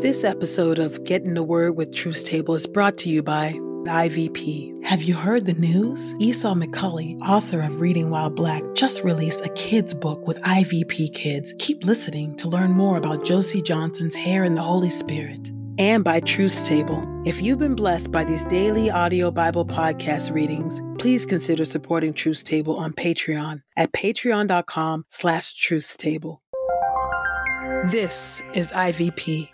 This episode of Get in the Word with Truth's Table is brought to you by IVP. Have you heard the news? Esau McCaulley, author of Reading While Black, just released a kid's book with IVP Kids. Keep listening to learn more about Josie Johnson's hair and the Holy Spirit. And by Truth's Table. If you've been blessed by these daily audio Bible podcast readings, please consider supporting Truth's Table on Patreon at patreon.com slash truthstable. This is IVP.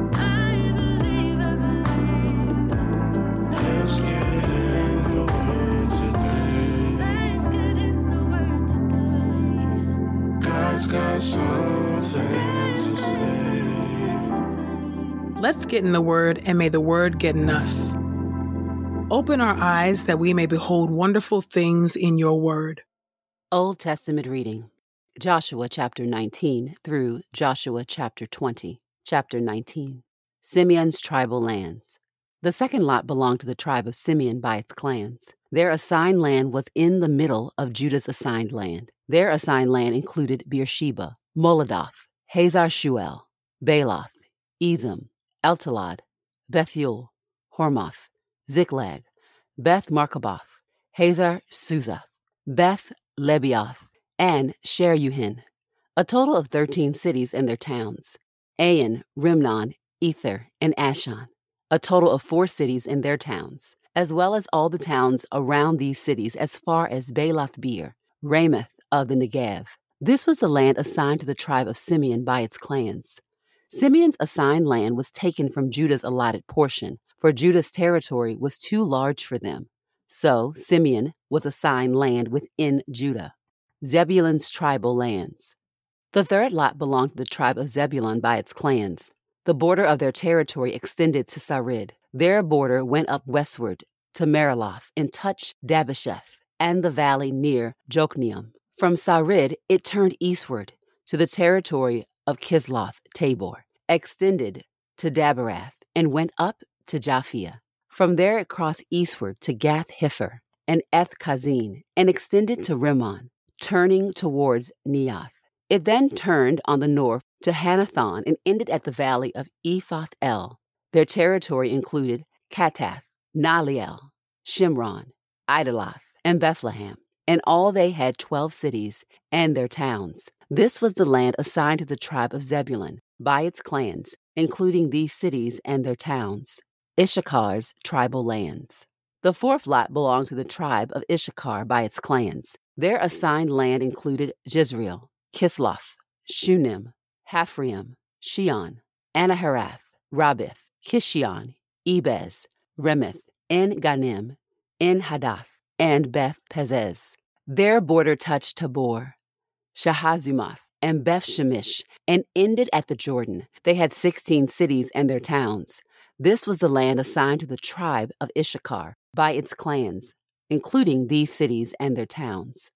Let's get in the Word, and may the Word get in us. Open our eyes that we may behold wonderful things in your Word. Old Testament reading Joshua chapter 19 through Joshua chapter 20. Chapter 19 Simeon's tribal lands. The second lot belonged to the tribe of Simeon by its clans. Their assigned land was in the middle of Judah's assigned land. Their assigned land included Beersheba, Moladoth, Hazar Shual, Baloth, Ezem, Eltolad, Bethuel, Hormoth, Ziklag, Beth Marcaboth, Hazar Suzath, Beth Lebaoth, and Sharuhen, a total of 13 cities and their towns, Ain, Rimmon, Ether, and Ashan, a total of four cities and their towns, as well as all the towns around these cities as far as Baalath Beer, Ramoth of the Negev. This was the land assigned to the tribe of Simeon by its clans. Simeon's assigned land was taken from Judah's allotted portion, for Judah's territory was too large for them. So Simeon was assigned land within Judah. Zebulun's tribal lands. The third lot belonged to the tribe of Zebulun by its clans. The border of their territory extended to Sarid. Their border went up westward to Mariloth and touched Dabbesheth and the valley near Jokneam. From Sarid, it turned eastward to the territory of Kisloth Tabor, extended to Daberath, and went up to Japhia. From there it crossed eastward to Gath Hepher and Eth Kazin, and extended to Rimmon, turning towards Neath. It then turned on the north to Hannathon and ended at the valley of Ephoth El. Their territory included Kattath, Naliel, Shimron, Idolath, and Bethlehem, and all they had twelve cities and their towns. This was the land assigned to the tribe of Zebulun by its clans, including these cities and their towns. Issachar's tribal lands. The fourth lot belonged to the tribe of Issachar by its clans. Their assigned land included Jezreel, Kisloth, Shunem, Hapharaim, Shion, Anaharath, Rabbith, Kishion, Ebez, Remeth, En Gannim, En Hadath, and Beth Pazzez. Their border touched Tabor, Shahazumath, and Beth Shemesh, and ended at the Jordan. They had sixteen cities and their towns. This was the land assigned to the tribe of Issachar by its clans, including these cities and their towns.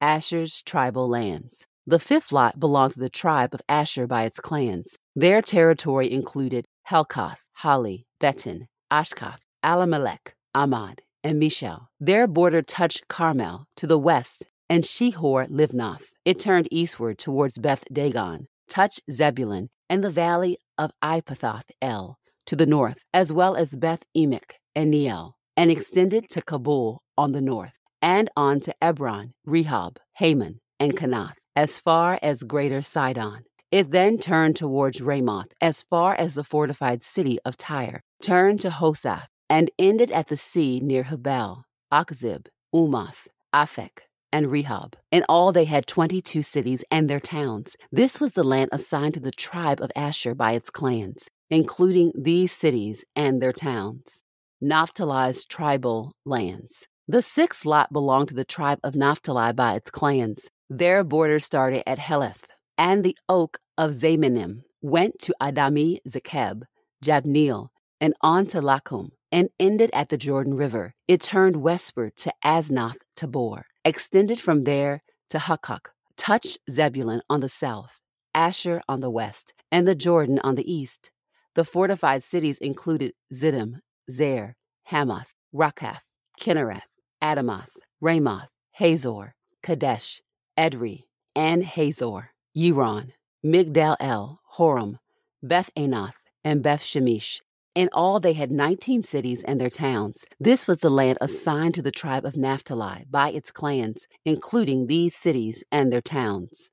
Asher's tribal lands. The fifth lot belonged to the tribe of Asher by its clans. Their territory included Helkath, Hali, Beten, Ashkath, Allammelech, Amad, and Mishal. Their border touched Carmel to the west and Shehor Livnath. It turned eastward towards Beth Dagon, touched Zebulun and the valley of Ipathoth El to the north, as well as Beth Emek and Neiel, and extended to Cabul on the north, and on to Ebron, Rehob, Haman, and Kanath, as far as Greater Sidon. It then turned towards Ramoth, as far as the fortified city of Tyre, turned to Hosath, and ended at the sea near Hebel, Aczib, Umath, Aphek, and Rehob. In all, they had 22 cities and their towns. This was the land assigned to the tribe of Asher by its clans, including these cities and their towns. Naphtali's tribal lands. The sixth lot belonged to the tribe of Naphtali by its clans. Their border started at Heleph, and the oak of Zemanim went to Adami Zekeb, Jabneel, and on to Lakkum, and ended at the Jordan River. It turned westward to Asnath Tabor, extended from there to Hukok, touched Zebulun on the south, Asher on the west, and the Jordan on the east. The fortified cities included Ziddim, Zer, Hammath, Rakkath, Kinnereth, Adamoth, Ramoth, Hazor, Kadesh, Edrei, and Hazor, Yiron, Migdal El, Horem, Beth Anath, and Beth Shemesh. In all, they had 19 cities and their towns. This was the land assigned to the tribe of Naphtali by its clans, including these cities and their towns.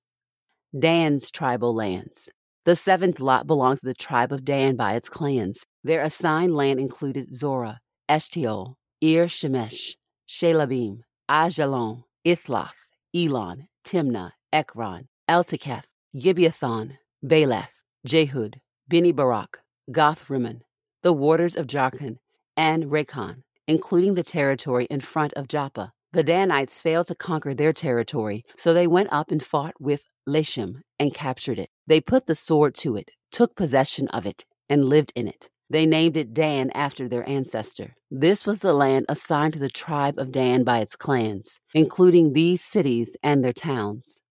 Dan's tribal lands. The seventh lot belonged to the tribe of Dan by its clans. Their assigned land included Zorah, Eshtaol, Ir Shemesh, Shaalabbin, Aijalon, Ithlath, Elon, Timnah, Ekron, Eltekeh, Gibbethon, Baalath, Jehud, Bene Berak, Gath Rimmon, the waters of Jarkon, and Rakkon, including the territory in front of Joppa. The Danites failed to conquer their territory, so they went up and fought with Leshem and captured it. They put the sword to it, took possession of it, and lived in it. They named it Dan after their ancestor. This was the land assigned to the tribe of Dan by its clans, including these cities and their towns.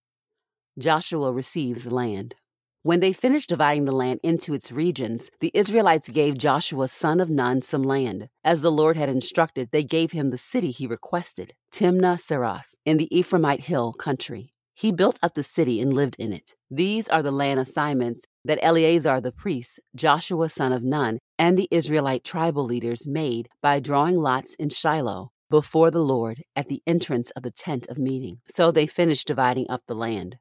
Joshua receives land. When they finished dividing the land into its regions, the Israelites gave Joshua son of Nun some land. As the Lord had instructed, they gave him the city he requested, Timnath Serah, in the Ephraimite hill country. He built up the city and lived in it. These are the land assignments that Eleazar the priest, Joshua son of Nun, and the Israelite tribal leaders made by drawing lots in Shiloh before the Lord at the entrance of the tent of meeting. So they finished dividing up the land.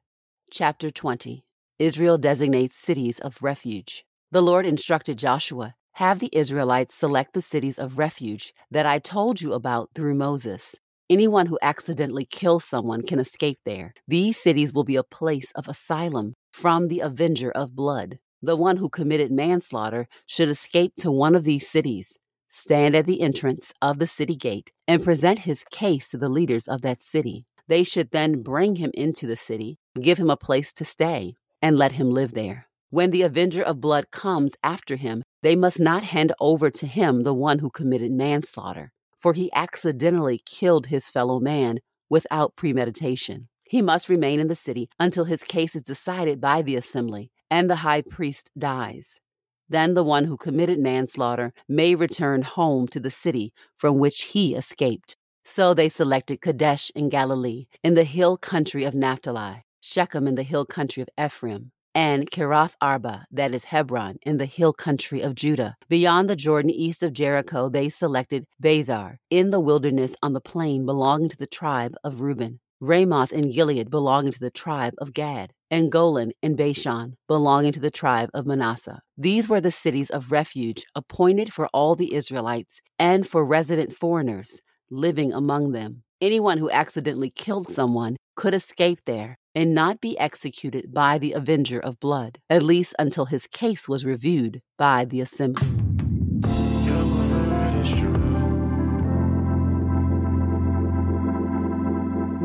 Chapter 20 Israel designates cities of refuge. The Lord instructed Joshua Have the Israelites select the cities of refuge that I told you about through Moses. Anyone who accidentally kills someone can escape there. These cities will be a place of asylum from the avenger of blood. The one who committed manslaughter should escape to one of these cities, stand at the entrance of the city gate, and present his case to the leaders of that city. They should then bring him into the city, give him a place to stay, and let him live there. When the avenger of blood comes after him, they must not hand over to him the one who committed manslaughter, for he accidentally killed his fellow man without premeditation. He must remain in the city until his case is decided by the assembly and the high priest dies. Then the one who committed manslaughter may return home to the city from which he escaped. So they selected Kadesh in Galilee, in the hill country of Naphtali, Shechem in the hill country of Ephraim, and Kiriath Arba, that is Hebron, in the hill country of Judah. Beyond the Jordan, east of Jericho, they selected Bezer, in the wilderness on the plain belonging to the tribe of Reuben, Ramoth in Gilead, belonging to the tribe of Gad, and Golan in Bashan, belonging to the tribe of Manasseh. These were the cities of refuge appointed for all the Israelites and for resident foreigners living among them. Anyone who accidentally killed someone could escape there and not be executed by the avenger of blood, at least until his case was reviewed by the assembly.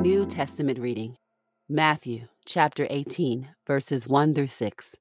New Testament reading Matthew chapter 18, verses 1 through 6.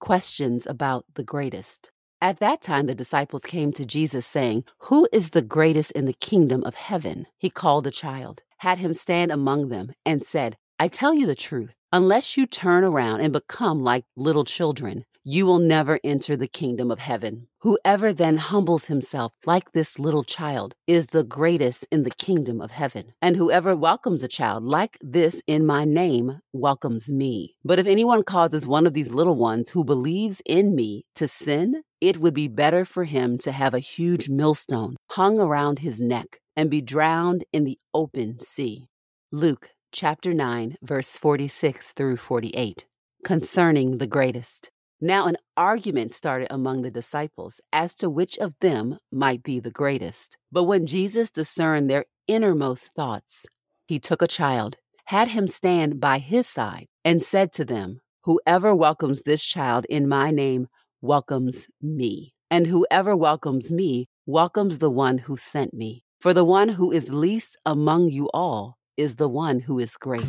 Questions about the greatest. At that time, the disciples came to Jesus, saying, Who is the greatest in the kingdom of heaven? He called a child, had him stand among them, and said, I tell you the truth, unless you turn around and become like little children, you will never enter the kingdom of heaven. Whoever then humbles himself like this little child is the greatest in the kingdom of heaven. And whoever welcomes a child like this in my name welcomes me. But if anyone causes one of these little ones who believes in me to sin, it would be better for him to have a huge millstone hung around his neck and be drowned in the open sea. Luke chapter 9, verse 46 through 48, concerning the greatest. Now, an argument started among the disciples as to which of them might be the greatest. But when Jesus discerned their innermost thoughts, he took a child, had him stand by his side, and said to them, Whoever welcomes this child in my name welcomes me. And whoever welcomes me welcomes the one who sent me. For the one who is least among you all is the one who is great.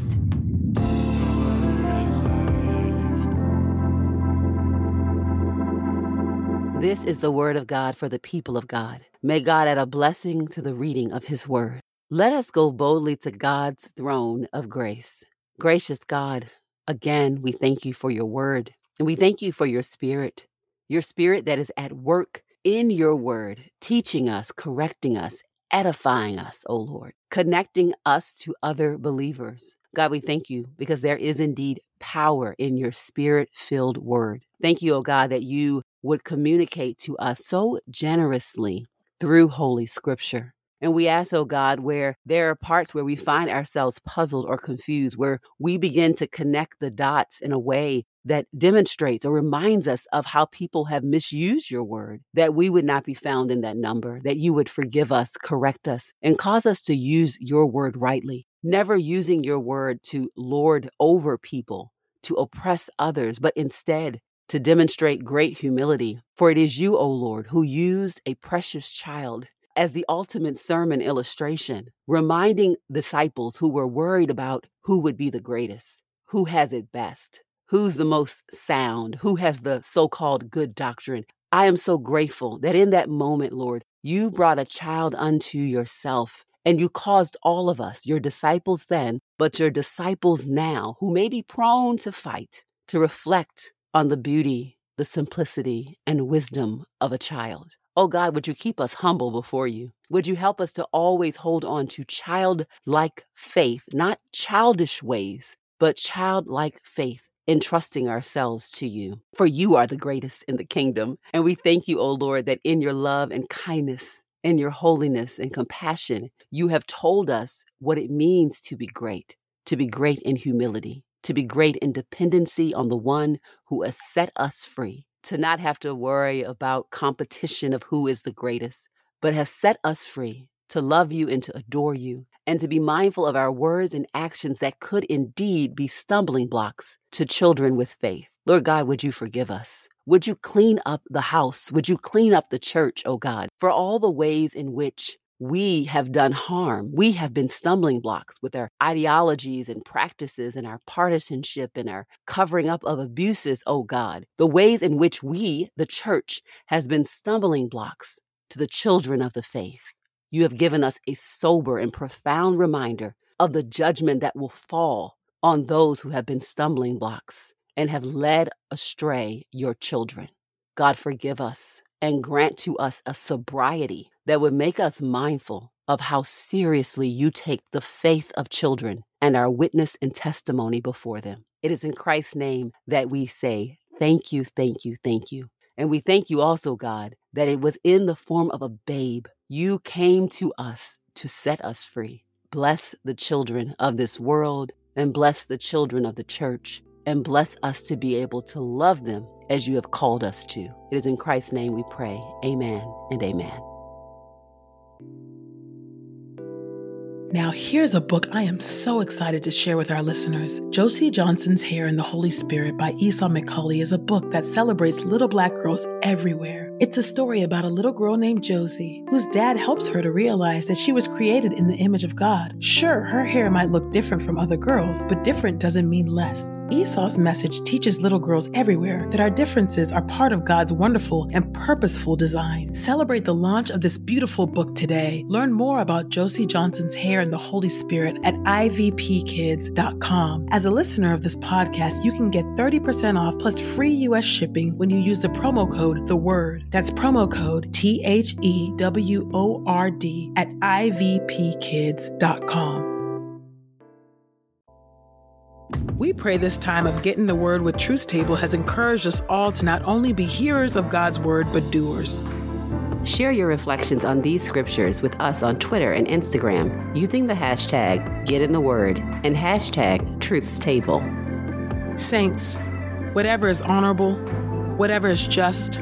This is the word of God for the people of God. May God add a blessing to the reading of his word. Let us go boldly to God's throne of grace. Gracious God, again, we thank you for your word and we thank you for your spirit, your spirit that is at work in your word, teaching us, correcting us, edifying us, O Lord, connecting us to other believers. God, we thank you because there is indeed power in your spirit filled word. Thank you, O God, that you would communicate to us so generously through Holy Scripture. And we ask, oh God, where there are parts where we find ourselves puzzled or confused, where we begin to connect the dots in a way that demonstrates or reminds us of how people have misused your word, that we would not be found in that number, that you would forgive us, correct us, and cause us to use your word rightly, never using your word to lord over people, to oppress others, but instead to demonstrate great humility. For it is you, O Lord, who used a precious child as the ultimate sermon illustration, reminding disciples who were worried about who would be the greatest, who has it best, who's the most sound, who has the so called good doctrine. I am so grateful that in that moment, Lord, you brought a child unto yourself and you caused all of us, your disciples then, but your disciples now, who may be prone to fight, to reflect on the beauty, the simplicity, and wisdom of a child. Oh God, would you keep us humble before you? Would you help us to always hold on to childlike faith, not childish ways, but childlike faith, entrusting ourselves to you? For you are the greatest in the kingdom. And we thank you, O Lord, that in your love and kindness, in your holiness and compassion, you have told us what it means to be great, to be great in humility, to be great in dependency on the one who has set us free, to not have to worry about competition of who is the greatest, but have set us free to love you and to adore you, and to be mindful of our words and actions that could indeed be stumbling blocks to children with faith. Lord God, would you forgive us? Would you clean up the house? Would you clean up the church, oh God, for all the ways in which we have done harm. We have been stumbling blocks with our ideologies and practices and our partisanship and our covering up of abuses, oh God. The ways in which we, the church, has been stumbling blocks to the children of the faith. You have given us a sober and profound reminder of the judgment that will fall on those who have been stumbling blocks and have led astray your children. God, forgive us and grant to us a sobriety that would make us mindful of how seriously you take the faith of children and our witness and testimony before them. It is in Christ's name that we say, Thank you, thank you, thank you. And we thank you also, God, that it was in the form of a babe. You came to us to set us free. Bless the children of this world and bless the children of the church and bless us to be able to love them as you have called us to. It is in Christ's name we pray. Amen and amen. Now, here's a book I am so excited to share with our listeners. Josie Johnson's Hair and the Holy Spirit by Esau McCaulley is a book that celebrates little black girls everywhere. It's a story about a little girl named Josie, whose dad helps her to realize that she was created in the image of God. Sure, her hair might look different from other girls, but different doesn't mean less. Esau's message teaches little girls everywhere that our differences are part of God's wonderful and purposeful design. Celebrate the launch of this beautiful book today. Learn more about Josie Johnson's Hair and the Holy Spirit at ivpkids.com. As a listener of this podcast, you can get 30% off plus free US shipping when you use the promo code The Word. That's promo code T H E W O R D at ivpkids.com. We pray this time of getting the word with Truth's Table has encouraged us all to not only be hearers of God's word, but doers. Share your reflections on these scriptures with us on Twitter and Instagram using the hashtag GetInTheWord and hashtag TruthsTable. Saints, whatever is honorable, whatever is just,